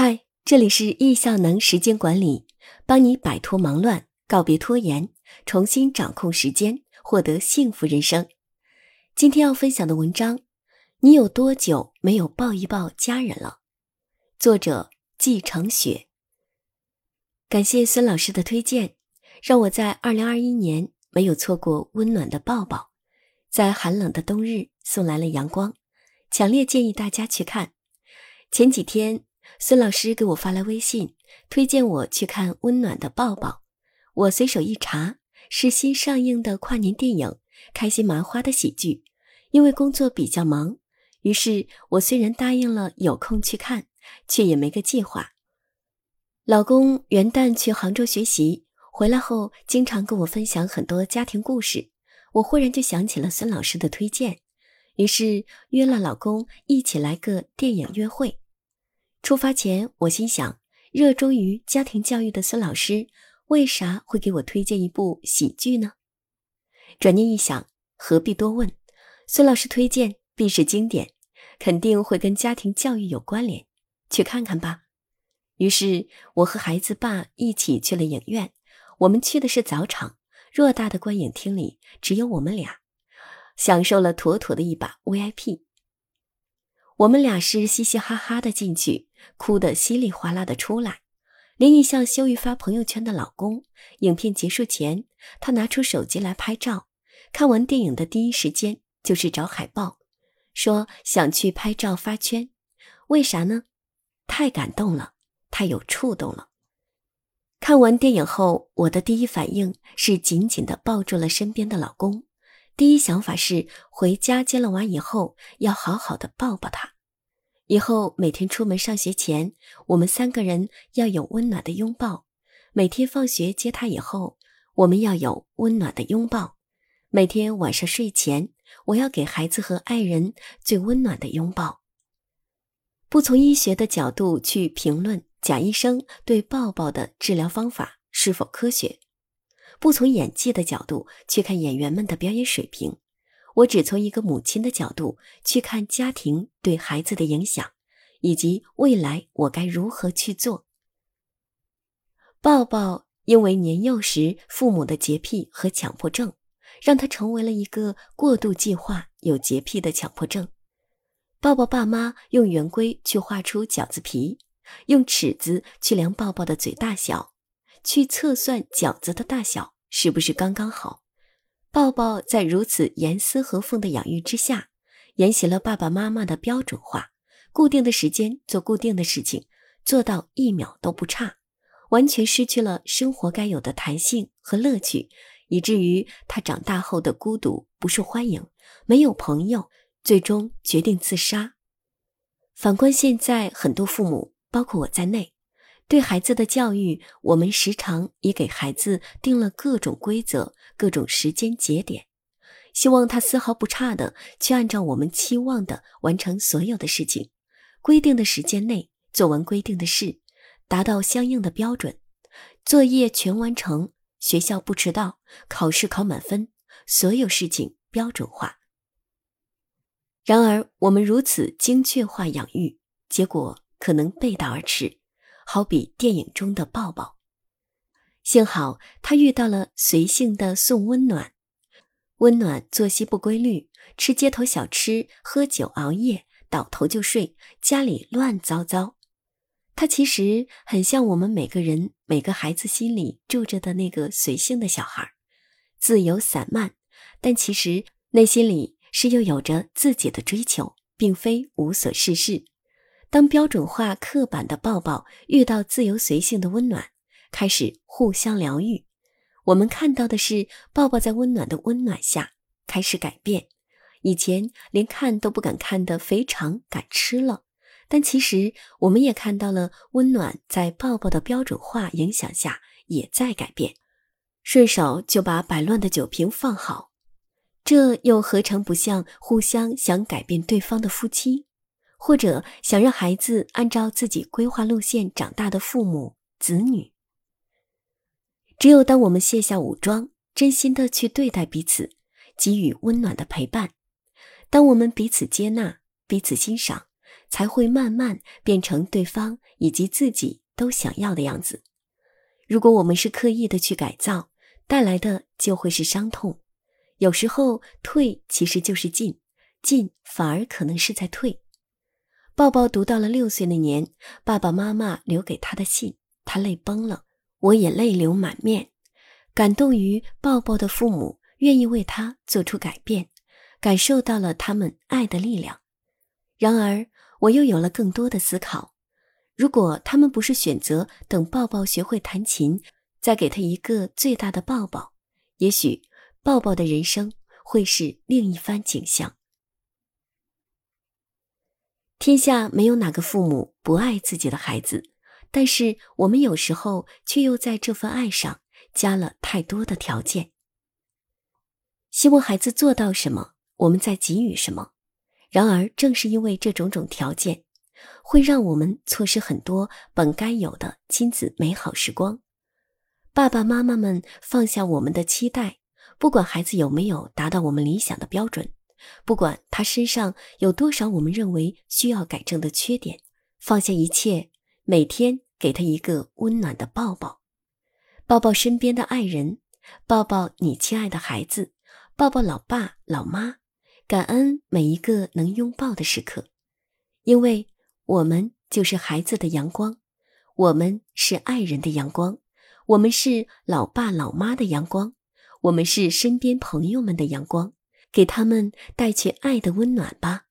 嗨，这里是易效能时间管理，帮你摆脱忙乱，告别拖延，重新掌控时间，获得幸福人生。今天要分享的文章，你有多久没有抱一抱家人了？作者季成雪。感谢孙老师的推荐，让我在二零二一年没有错过温暖的抱抱，在寒冷的冬日送来了阳光。强烈建议大家去看。前几天。孙老师给我发来微信，推荐我去看《温暖的抱抱》。我随手一查，是新上映的跨年电影，开心麻花的喜剧。因为工作比较忙，于是我虽然答应了有空去看，却也没个计划。老公元旦去杭州学习，回来后经常跟我分享很多家庭故事。我忽然就想起了孙老师的推荐，于是约了老公一起来个电影约会。出发前，我心想：热衷于家庭教育的孙老师，为啥会给我推荐一部喜剧呢？转念一想，何必多问？孙老师推荐必是经典，肯定会跟家庭教育有关联，去看看吧。于是，我和孩子爸一起去了影院。我们去的是早场，偌大的观影厅里只有我们俩，享受了妥妥的一把 VIP。我们俩是嘻嘻哈哈的进去。哭得稀里哗啦的出来，连一向羞于发朋友圈的老公，影片结束前，他拿出手机来拍照。看完电影的第一时间就是找海报，说想去拍照发圈。为啥呢？太感动了，太有触动了。看完电影后，我的第一反应是紧紧地抱住了身边的老公，第一想法是回家接了娃以后要好好的抱抱他。以后每天出门上学前，我们三个人要有温暖的拥抱；每天放学接他以后，我们要有温暖的拥抱；每天晚上睡前，我要给孩子和爱人最温暖的拥抱。不从医学的角度去评论贾医生对抱抱的治疗方法是否科学，不从演技的角度去看演员们的表演水平。我只从一个母亲的角度去看家庭对孩子的影响，以及未来我该如何去做。抱抱因为年幼时父母的洁癖和强迫症，让他成为了一个过度计划、有洁癖的强迫症。抱抱爸妈用圆规去画出饺子皮，用尺子去量抱抱的嘴大小，去测算饺子的大小是不是刚刚好。抱抱在如此严丝合缝的养育之下，沿袭了爸爸妈妈的标准化，固定的时间做固定的事情，做到一秒都不差，完全失去了生活该有的弹性和乐趣，以至于他长大后的孤独、不受欢迎、没有朋友，最终决定自杀。反观现在，很多父母，包括我在内。对孩子的教育，我们时常也给孩子定了各种规则、各种时间节点，希望他丝毫不差的去按照我们期望的完成所有的事情，规定的时间内做完规定的事，达到相应的标准，作业全完成，学校不迟到，考试考满分，所有事情标准化。然而，我们如此精确化养育，结果可能背道而驰。好比电影中的抱抱，幸好他遇到了随性的送温暖。温暖作息不规律，吃街头小吃，喝酒熬夜，倒头就睡，家里乱糟糟。他其实很像我们每个人、每个孩子心里住着的那个随性的小孩，自由散漫，但其实内心里是又有着自己的追求，并非无所事事。当标准化、刻板的抱抱遇到自由随性的温暖，开始互相疗愈，我们看到的是抱抱在温暖的温暖下开始改变。以前连看都不敢看的肥肠敢吃了，但其实我们也看到了温暖在抱抱的标准化影响下也在改变。顺手就把摆乱的酒瓶放好，这又何尝不像互相想改变对方的夫妻？或者想让孩子按照自己规划路线长大的父母子女，只有当我们卸下武装，真心的去对待彼此，给予温暖的陪伴；当我们彼此接纳、彼此欣赏，才会慢慢变成对方以及自己都想要的样子。如果我们是刻意的去改造，带来的就会是伤痛。有时候退其实就是进，进反而可能是在退。抱抱读到了六岁那年，爸爸妈妈留给他的信，他泪崩了，我也泪流满面，感动于抱抱的父母愿意为他做出改变，感受到了他们爱的力量。然而，我又有了更多的思考：如果他们不是选择等抱抱学会弹琴，再给他一个最大的抱抱，也许抱抱的人生会是另一番景象。天下没有哪个父母不爱自己的孩子，但是我们有时候却又在这份爱上加了太多的条件。希望孩子做到什么，我们在给予什么。然而，正是因为这种种条件，会让我们错失很多本该有的亲子美好时光。爸爸妈妈们放下我们的期待，不管孩子有没有达到我们理想的标准。不管他身上有多少我们认为需要改正的缺点，放下一切，每天给他一个温暖的抱抱，抱抱身边的爱人，抱抱你亲爱的孩子，抱抱老爸老妈，感恩每一个能拥抱的时刻，因为我们就是孩子的阳光，我们是爱人的阳光，我们是老爸老妈的阳光，我们是身边朋友们的阳光。给他们带去爱的温暖吧。